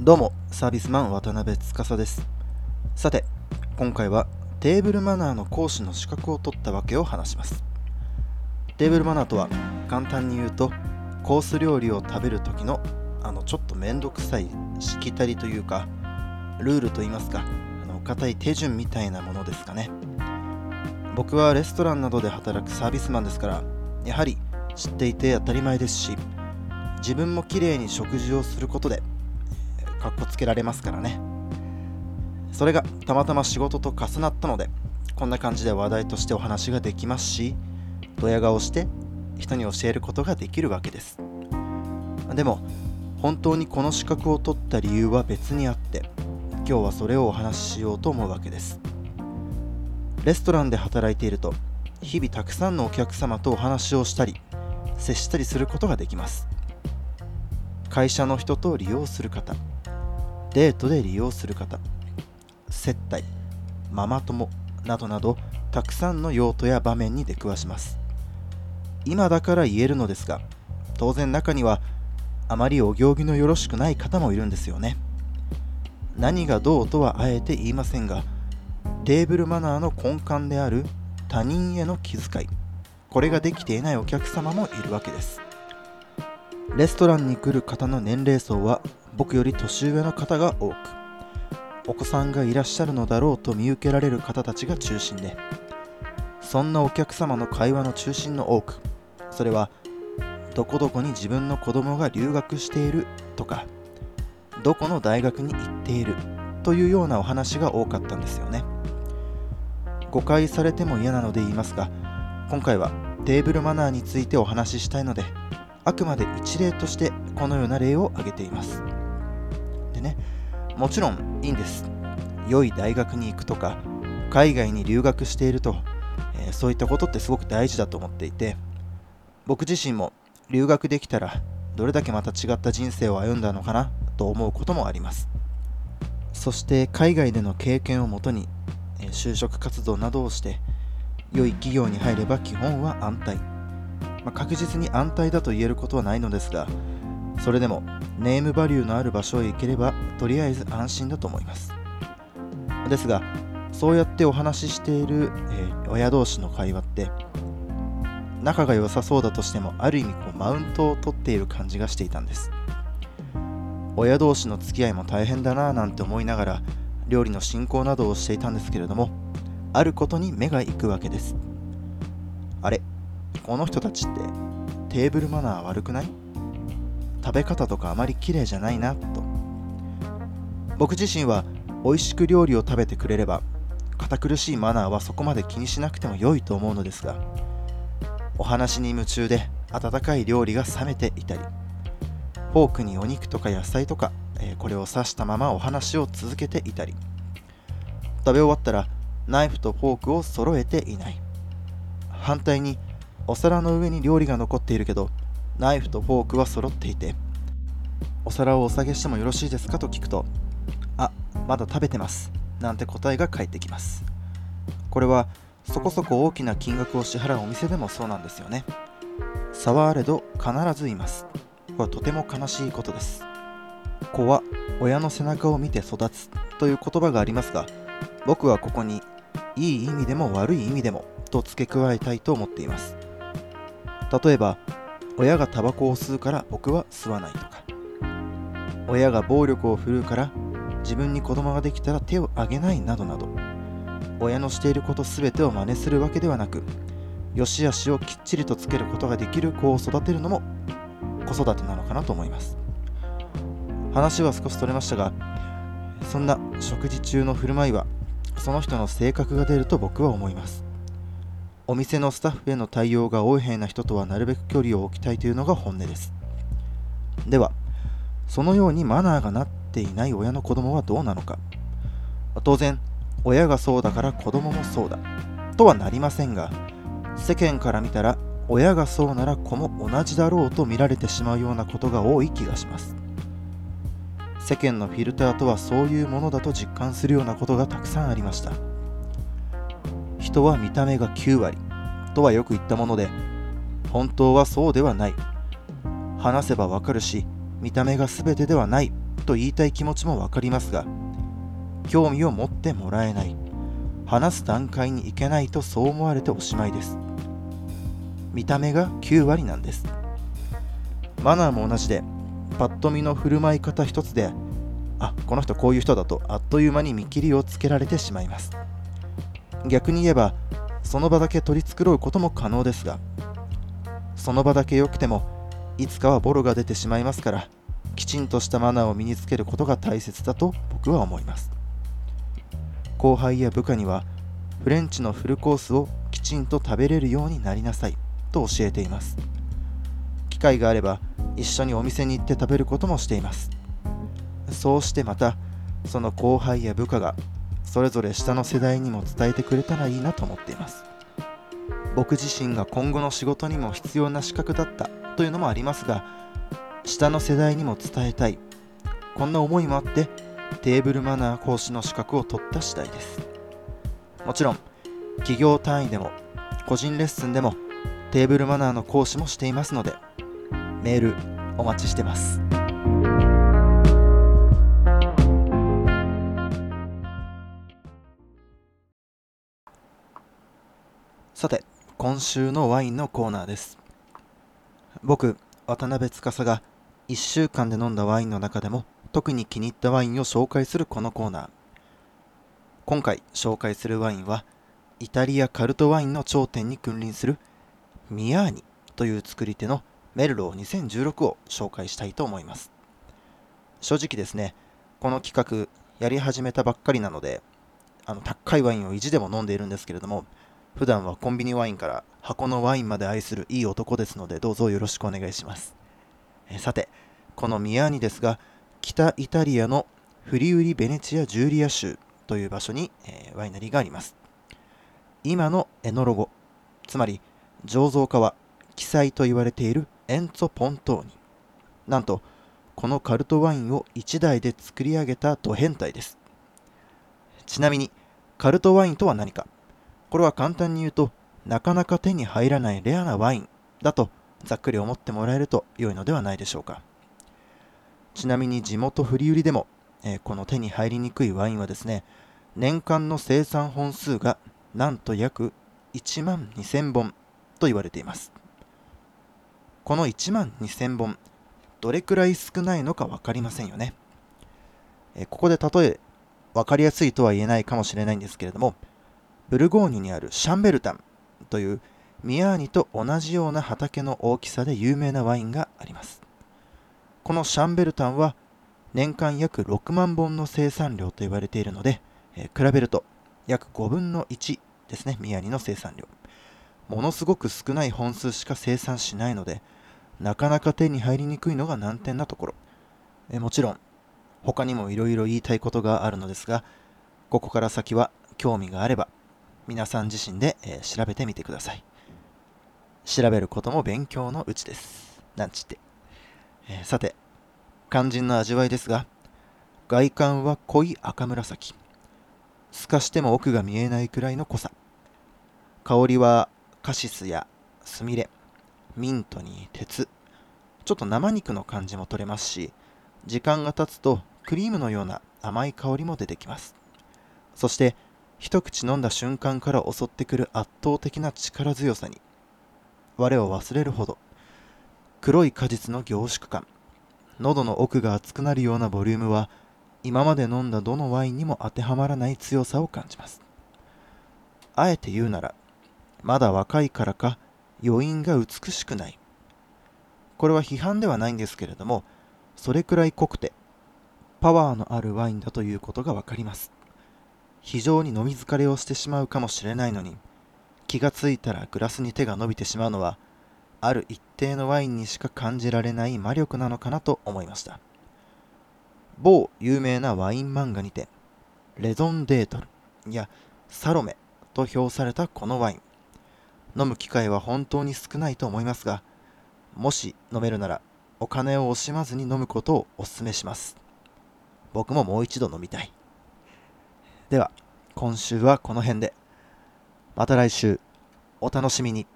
どうもサービスマン渡辺司です。さて今回はテーブルマナーの講師の資格を取ったわけを話します。テーブルマナーとは簡単に言うとコース料理を食べる時のあのちょっとめんどくさいしきたりというかルールと言いますかあの固い手順みたいなものですかね。僕はレストランなどで働くサービスマンですからやはり知っていて当たり前ですし自分もきれいに食事をすることでかっこつけられますからね。それがたまたま仕事と重なったのでこんな感じで話題としてお話ができますしドヤ顔して人に教えることができるわけです。でも本当にこの資格を取った理由は別にあって今日はそれをお話ししようと思うわけです。レストランで働いていると日々たくさんのお客様とお話をしたり接したりすることができます。会社の人と利用する方デートで利用する方接待ママ友などなどたくさんの用途や場面に出くわします。今だから言えるのですが当然中にはあまりお行儀のよろしくない方もいるんですよね。何がどうとはあえて言いませんがテーブルマナーの根幹である他人への気遣いこれができていないお客様もいるわけです。レストランに来る方の年齢層は僕より年上の方が多くお子さんがいらっしゃるのだろうと見受けられる方たちが中心でそんなお客様の会話の中心の多くそれはどこどこに自分の子供が留学しているとかどこの大学に行っているというようなお話が多かったんですよね。誤解されても嫌なので言いますが今回はテーブルマナーについてお話ししたいのであくまで一例としてこのような例を挙げています。でねもちろんいいんです。良い大学に行くとか海外に留学していると、えー、そういったことってすごく大事だと思っていて僕自身も留学できたらどれだけまた違った人生を歩んだのかなと思うこともあります。そして海外での経験をもとに、え、就職活動などをして良い企業に入れば基本は安泰。まあ、確実に安泰だと言えることはないのですがそれでもネームバリューのある場所へ行ければとりあえず安心だと思います。ですがそうやってお話ししている、えー、親同士の会話って仲が良さそうだとしてもある意味こうマウントを取っている感じがしていたんです。親同士の付き合いも大変だなぁなんて思いながら料理の進行などをしていたんですけれどもあることに目が行くわけです。あれこの人たちってテーブルマナー悪くない？食べ方とかあまり綺麗じゃないなと。僕自身は美味しく料理を食べてくれれば堅苦しいマナーはそこまで気にしなくても良いと思うのですがお話に夢中で温かい料理が冷めていたりフォークにお肉とか野菜とか、えー、これを刺したままお話を続けていたり食べ終わったらナイフとフォークを揃えていない。反対にお皿の上に料理が残っているけどナイフとフォークは揃っていてお皿をお下げしてもよろしいですかと聞くとあまだ食べてますなんて答えが返ってきます。これはそこそこ大きな金額を支払うお店でもそうなんですよね差はあれど必ずいますこれはとても悲しいことです子は親の背中を見て育つという言葉がありますが僕はここにいい意味でも悪い意味でもと付け加えたいと思っています。例えば親がタバコを吸うから僕は吸わないとか。親が暴力を振るうから自分に子供ができたら手を挙げないなどなど。親のしていること全てを真似するわけではなく良し悪しをきっちりとつけることができる子を育てるのも子育てなのかなと思います。話は少し取れましたがそんな食事中の振る舞いはその人の性格が出ると僕は思います。お店のスタッフへの対応が横柄な人とはなるべく距離を置きたいというのが本音です。ではそのようにマナーがなっていない親の子供はどうなのか。当然親がそうだから子供もそうだとはなりませんが世間から見たら親がそうなら子も同じだろうと見られてしまうようなことが多い気がします。世間のフィルターとはそういうものだと実感するようなことがたくさんありました。人は見た目が9割とはよく言ったもので本当はそうではない。話せばわかるし見た目が全てではないと言いたい気持ちもわかりますが興味を持ってもらえない。話す段階に行けないとそう思われておしまいです。見た目が9割なんです。マナーも同じでパッと見の振る舞い方一つであこの人こういう人だとあっという間に見切りをつけられてしまいます。逆に言えばその場だけ取り繕うことも可能ですがその場だけ良くてもいつかはボロが出てしまいますからきちんとしたマナーを身につけることが大切だと僕は思います。後輩や部下にはフレンチのフルコースをきちんと食べれるようになりなさいと教えています。機会があれば一緒にお店に行って食べることもしています。そうしてまたその後輩や部下がそれぞれ下の世代にも伝えてくれたらいいなと思っています。僕自身が今後の仕事にも必要な資格だったというのもありますが下の世代にも伝えたい。こんな思いもあってテーブルマナー講師の資格を取った次第です。もちろん企業単位でも個人レッスンでもテーブルマナーの講師もしていますのでメールお待ちしてます。さて今週のワインのコーナーです。僕渡辺司が1週間で飲んだワインの中でも特に気に入ったワインを紹介するこのコーナー。今回紹介するワインはイタリアカルトワインの頂点に君臨するミアーニという作り手のメルロー2016を紹介したいと思います。正直ですねこの企画やり始めたばっかりなのであの高いワインを意地でも飲んでいるんですけれども普段はコンビニワインから箱のワインまで愛するいい男ですのでどうぞよろしくお願いします。えさて、このミアーニですが、北イタリアのフリウリ・ベネチア・ジュリア州という場所に、えー、ワイナリーがあります。今のエノロゴ、つまり醸造家は記載と言われているエンツォ・ポントーニ。なんと、このカルトワインを1台で作り上げたド変態です。ちなみに、カルトワインとは何かこれは簡単に言うと、なかなか手に入らないレアなワインだとざっくり思ってもらえると良いのではないでしょうか。ちなみに地元振り売りでも、えー、この手に入りにくいワインはですね、年間の生産本数がなんと約1万2000本と言われています。この1万2000本、どれくらい少ないのか分かりませんよね。えー、ここで例え、分かりやすいとは言えないかもしれないんですけれども、ブルゴーニュにあるシャンベルタンというミアーニと同じような畑の大きさで有名なワインがあります。このシャンベルタンは年間約6万本の生産量と言われているので、えー、比べると約5分の1ですね、ミヤーニの生産量。ものすごく少ない本数しか生産しないので、なかなか手に入りにくいのが難点なところ。えもちろん、他にもいろいろ言いたいことがあるのですが、ここから先は興味があれば皆さん自身で、えー、調べてみてください。調べることも勉強のうちです。なんちって。えー、さて、肝心の味わいですが、外観は濃い赤紫。透かしても奥が見えないくらいの濃さ。香りはカシスやスミレ、ミントに鉄。ちょっと生肉の感じも取れますし、時間が経つとクリームのような甘い香りも出てきます。そして、一口飲んだ瞬間から襲ってくる圧倒的な力強さに我を忘れるほど黒い果実の凝縮感喉の奥が熱くなるようなボリュームは今まで飲んだどのワインにも当てはまらない強さを感じます。あえて言うならまだ若いからか余韻が美しくない。これは批判ではないんですけれどもそれくらい濃くてパワーのあるワインだということがわかります。非常に飲み疲れをしてしまうかもしれないのに気がついたらグラスに手が伸びてしまうのはある一定のワインにしか感じられない魔力なのかなと思いました。某有名なワイン漫画にてレゾンデートルやサロメと評されたこのワイン。飲む機会は本当に少ないと思いますがもし飲めるならお金を惜しまずに飲むことをお勧めします。僕ももう一度飲みたい。では、今週はこの辺で。また来週、お楽しみに。